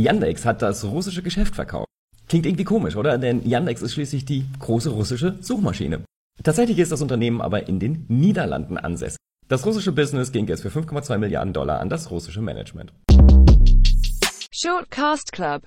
Yandex hat das russische Geschäft verkauft. Klingt irgendwie komisch, oder? Denn Yandex ist schließlich die große russische Suchmaschine. Tatsächlich ist das Unternehmen aber in den Niederlanden ansässig. Das russische Business ging jetzt für 5,2 Milliarden Dollar an das russische Management. Shortcast Club